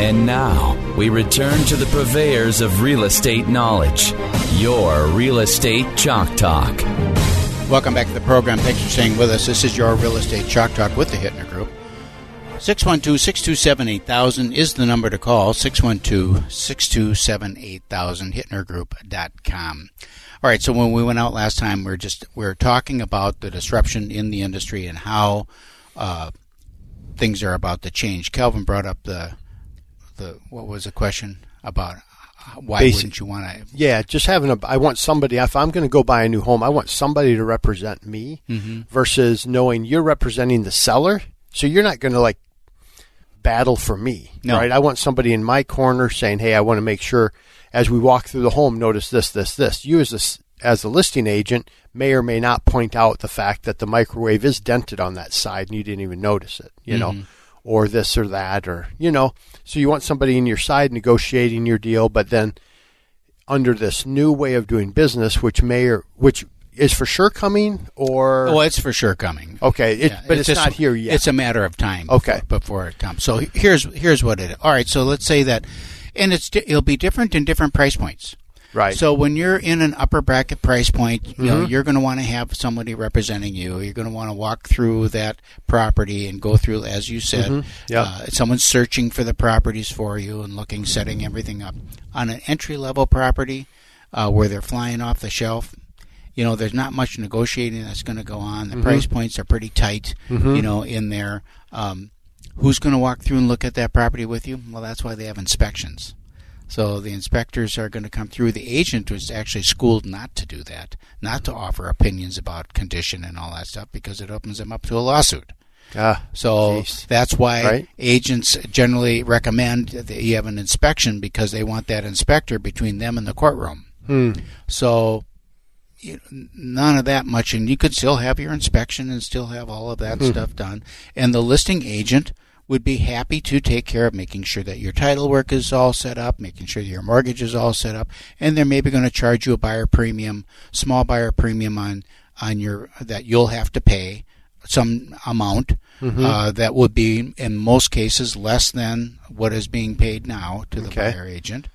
And now we return to the purveyors of real estate knowledge, your Real Estate Chalk Talk. Welcome back to the program. Thanks for staying with us. This is your Real Estate Chalk Talk with the Hittner Group. 612 627 8000 is the number to call. 612 627 8000, hittnergroup.com. All right, so when we went out last time, we are just we are talking about the disruption in the industry and how uh, things are about to change. Kelvin brought up the the what was the question about why Basic, wouldn't you want to? Yeah, just having a. I want somebody. If I'm going to go buy a new home, I want somebody to represent me mm-hmm. versus knowing you're representing the seller. So you're not going to like battle for me, no. right? I want somebody in my corner saying, "Hey, I want to make sure as we walk through the home, notice this, this, this." You as a as a listing agent may or may not point out the fact that the microwave is dented on that side and you didn't even notice it. You mm-hmm. know or this or that or you know. So you want somebody in your side negotiating your deal but then under this new way of doing business which may or which is for sure coming or? Oh it's for sure coming. Okay it, yeah, but it's, it's just, not here yet. it's a matter of time okay. before, it comes. So here's here's what it is all right so let's say that and it's it'll be different in different price points Right. So when you're in an upper bracket price point, you mm-hmm. know, you're going to want to have somebody representing you. You're going to want to walk through that property and go through, as you said, mm-hmm. yeah. Uh, someone's searching for the properties for you and looking, setting everything up. On an entry level property, uh, where they're flying off the shelf, you know, there's not much negotiating that's going to go on. The mm-hmm. price points are pretty tight, mm-hmm. you know, in there. Um, who's going to walk through and look at that property with you? Well, that's why they have inspections. So the inspectors are going to come through. The agent was actually schooled not to do that, not to offer opinions about condition and all that stuff because it opens them up to a lawsuit. Ah, so geez. that's why right? agents generally recommend that you have an inspection because they want that inspector between them and the courtroom. Hmm. So you know, none of that much, and you could still have your inspection and still have all of that hmm. stuff done. And the listing agent would be happy to take care of making sure that your title work is all set up, making sure your mortgage is all set up, and they're maybe going to charge you a buyer premium, small buyer premium on on your that you'll have to pay some amount mm-hmm. uh, that would be in most cases less than what is being paid now to the okay. buyer agent.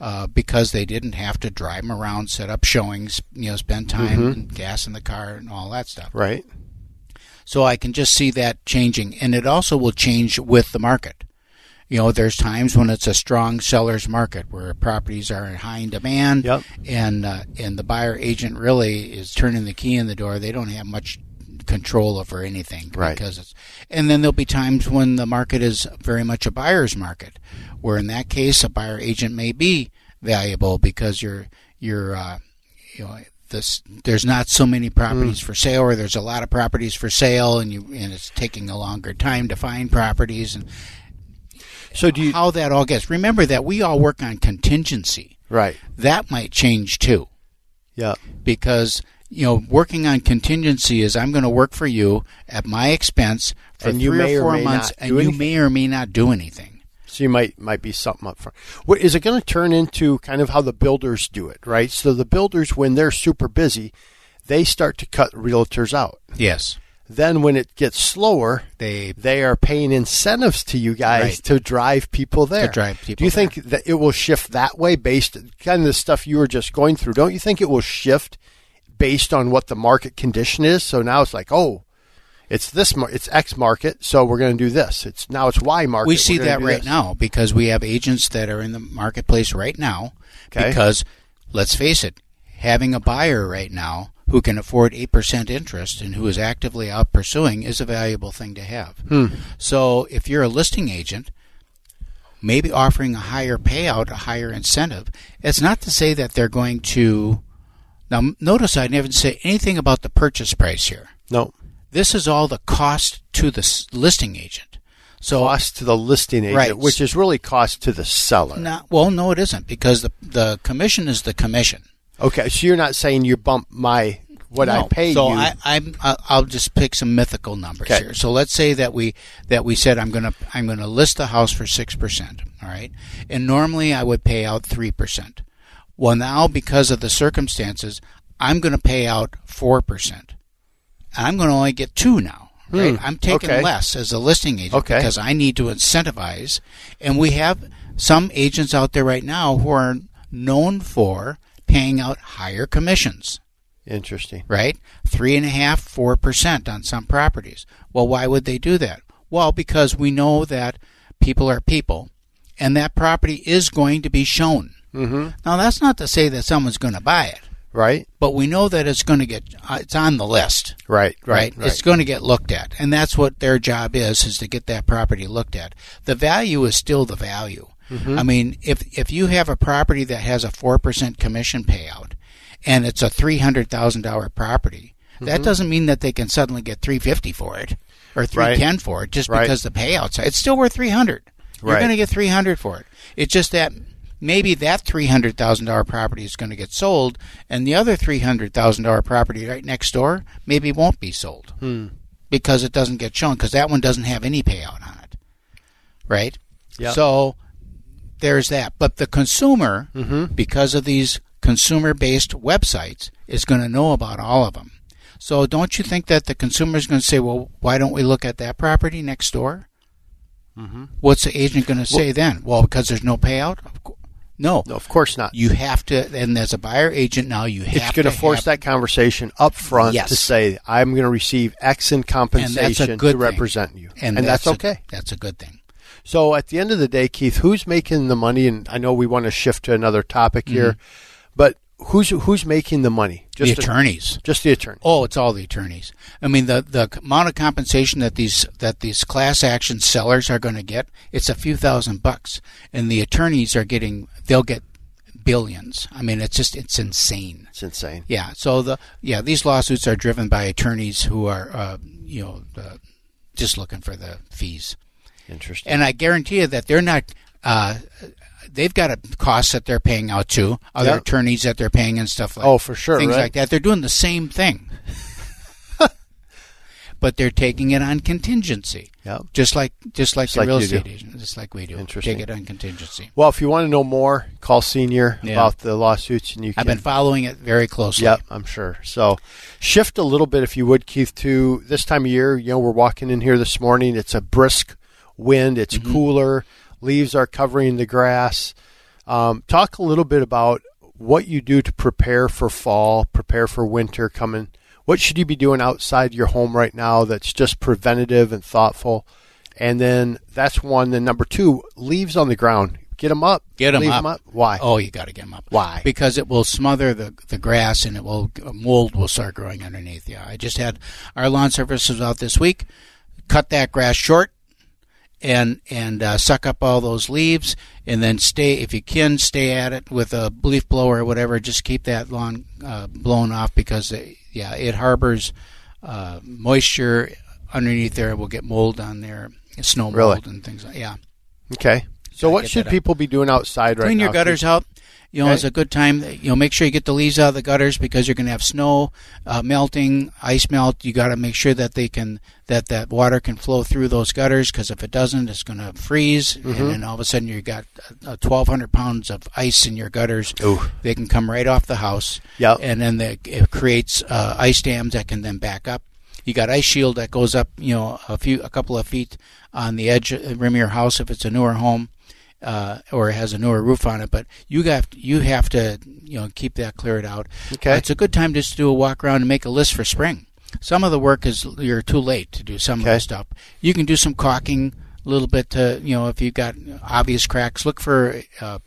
Uh, because they didn't have to drive them around, set up showings, you know, spend time mm-hmm. and gas in the car and all that stuff. Right. So I can just see that changing. And it also will change with the market. You know, there's times when it's a strong seller's market where properties are in high in demand, yep. and uh, and the buyer agent really is turning the key in the door. They don't have much control over anything right. because it's and then there'll be times when the market is very much a buyer's market where in that case a buyer agent may be valuable because you're you're uh, you know this there's not so many properties mm. for sale or there's a lot of properties for sale and you and it's taking a longer time to find properties and so do you how that all gets remember that we all work on contingency. Right. That might change too. Yeah. Because you know working on contingency is i'm going to work for you at my expense for and three or four months and you may or may not do anything so you might might be something up front. What, is it going to turn into kind of how the builders do it, right? So the builders, when they're super busy, they start to cut realtors out. Yes. Then when it gets slower, they they are paying incentives to you guys right. to drive people there. To drive people. Do you there. think that it will shift that way based kind of the stuff you were just going through? Don't you think it will shift based on what the market condition is? So now it's like, oh, it's this it's X market, so we're going to do this. It's now it's Y market. We see that right this. now because we have agents that are in the marketplace right now. Okay. Because let's face it, having a buyer right now who can afford 8% interest and who is actively out pursuing is a valuable thing to have. Hmm. So if you're a listing agent, maybe offering a higher payout, a higher incentive, it's not to say that they're going to. Now, notice I didn't say anything about the purchase price here. No. This is all the cost to the listing agent. So cost to the listing agent, Right. which is really cost to the seller. not, well, no, it isn't because the the commission is the commission. Okay, so you're not saying you bump my what I pay so you. I, I'm I- I'll just pick some mythical numbers Okay. here. So let's say that we that we said I'm gonna I'm gonna list the house for six percent. All right, and normally I would pay out three percent. Well, now because of the circumstances, I'm going to pay out four percent. I'm going to only get two now. Right? I'm taking okay. less as a listing agent Okay. because I need to incentivize, and we have some agents out there right now who are known for paying out higher commissions Interesting. right? Three and a half, four percent on some properties. Well, why would they do that? Well, because we know that people are people, and that property is going to be shown. Mm-hmm. Now, that's not to say that someone's going to buy it, Right. but we know that it's going to get uh, it's on the list. Right. Right, Right. It's going to get looked at, and that's what their job is: is to get that property looked at. The value is still the value. I mean, if if you have a property that has a four percent commission payout, and it's a three hundred thousand dollar property, that doesn't mean that they can suddenly get three fifty for it or three ten for it just Right. because the payouts. It's still worth three hundred. You're Right. going to get three hundred for it. It's just that maybe that three hundred thousand dollar property is going to get sold, and the other three hundred thousand dollar property right next door maybe won't be sold hmm. because it doesn't get shown because that one doesn't have any payout on it, right? Yep. So there's that. But the consumer, mm-hmm. because of these consumer-based websites, is going to know about all of them. So don't you think that the consumer is going to say, "Well, why don't we look at that property next door?" Mm-hmm. What's the agent going to say then? Well, because there's no payout. No, No, of course not. you have to. And as a buyer agent now, you have to. it's going to force have- that conversation up front Yes. to say I'm going to receive X in compensation that's a good to thing. represent you, and, that's, a- okay. That's a good thing. So at the end of the day, Keith, who's making the money? And I know we want to shift to another topic here, mm-hmm. but who's who's making the money? Mm-hmm. the attorneys. just the attorney. Oh, it's all the attorneys. I mean, the the amount of compensation that these that these class action sellers are going to get, it's a few thousand bucks, and the attorneys are getting they'll get billions. I mean, it's just it's insane. It's insane. Yeah. So the yeah these lawsuits are driven by attorneys who are uh, you know uh, just looking for the fees, Interesting. and I guarantee you that they're not. Uh, They've got a costs that they're paying out to other Yeah. attorneys that they're paying and stuff like Oh, for sure, things right. like that. They're doing the same thing, but they're taking it on contingency. Yep. Just like just like Just the like real estate do. agent, just like we do. Interesting. Take it on contingency. well, if you want to know more, call Senior Yeah. about the lawsuits, and you can. I've been following it very closely. Yep, I'm sure. So, shift a little bit, if you would, Keith, to this time of year. You know, we're walking in here this morning. It's a brisk wind. It's Mm-hmm. cooler. Leaves are covering the grass. Um, talk a little bit about what you do to prepare for fall, prepare for winter coming. What should you be doing outside your home right now that's just preventative and thoughtful? And then that's one. Then number two, leaves on the ground. Get them up. Get 'em Leave up. 'em up. Why? Oh, you got to get them up. Why? Because it will smother the the grass and it will mold will start growing underneath. Yeah, I just had our lawn services out this week. Cut that grass short and and uh, suck up all those leaves, and then stay if you can stay at it with a leaf blower or whatever. Just keep that lawn uh, blown off because it, yeah, it harbors uh, moisture underneath there. It will get mold on there, snow Really? mold and things. like Yeah. Okay. So, what should people be doing outside right clean now? Clean your gutters out. You know, Okay. it's a good time. You know, make sure you get the leaves out of the gutters because you're going to have snow uh, melting, ice melt. You got to make sure that they can that that water can flow through those gutters because if it doesn't, it's going to freeze, Mm-hmm. and then all of a sudden you got uh, 1,200 pounds of ice in your gutters. Ooh. They can come right off the house. Yep. and then the, it creates uh, ice dams that can then back up. You got ice shield that goes up, you know, a few, a couple of feet on the edge uh, rim of your house if it's a newer home uh, or has a newer roof on it. But you have you have to you know keep that cleared out. Okay. Uh, it's a good time just to do a walk around and make a list for spring. Some of the work is you're too late to do some of the stuff. You can do some caulking a little bit to you know if you've got obvious cracks. Look for uh,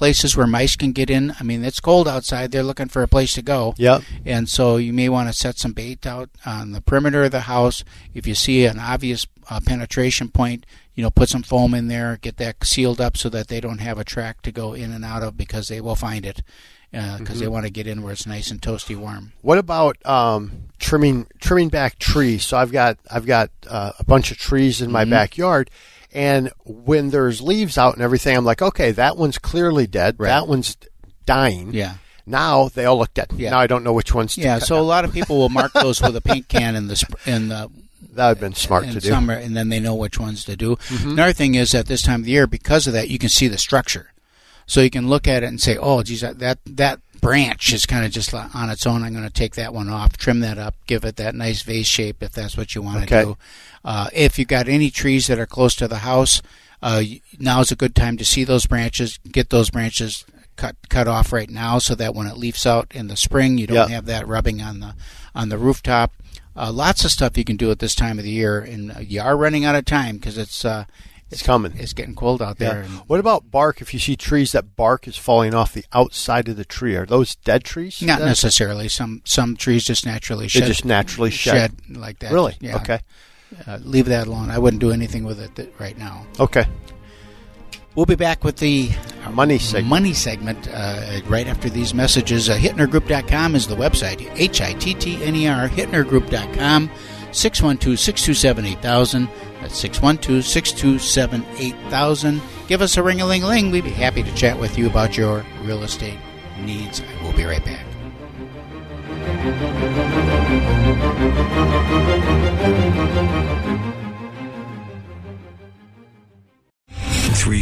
places where mice can get in. I mean, it's cold outside. They're looking for a place to go. Yep. And so you may want to set some bait out on the perimeter of the house. If you see an obvious uh, penetration point, you know, put some foam in there, get that sealed up so that they don't have a track to go in and out of because they will find it. because uh, mm-hmm. they want to get in where it's nice and toasty warm. What about um, trimming trimming back trees? So I've got I've got uh, a bunch of trees in my mm-hmm. backyard, and when there's leaves out and everything, I'm like, okay, that one's clearly dead. Right. That one's dying. Yeah. Now they all look dead. Yeah. Now I don't know which ones. Yeah. so a lot of people will mark those with a paint can in the in the that would have been smart to do. And then they know which ones to do. Mm-hmm. Another thing is at this time of the year, because of that, you can see the structure. So you can look at it and say, "Oh, geez, that that branch is kind of just on its own. I'm going to take that one off, trim that up, give it that nice vase shape if that's what you want okay. to do. Uh, if you've got any trees that are close to the house, uh, now is a good time to see those branches, get those branches cut cut off right now, so that when it leaves out in the spring, you don't yep. have that rubbing on the on the rooftop. Uh, lots of stuff you can do at this time of the year, and you are running out of time because it's uh, it's coming. It's getting cold out there. Yeah. What about bark? If you see trees that bark is falling off the outside of the tree, are those dead trees? Not necessarily. Some some trees just naturally shed. They just naturally shed. shed like that. Really? Yeah. Okay. Uh, leave that alone. I wouldn't do anything with it right now. Okay. We'll be back with the money segment, money segment uh, right after these messages. Uh, HittnerGroup.com is the website. H I T T N E R, HittnerGroup.com. 612 627 8000. That's 612 627 8000. Give us a ring a ling ling. We'd be happy to chat with you about your real estate needs. We'll be right back.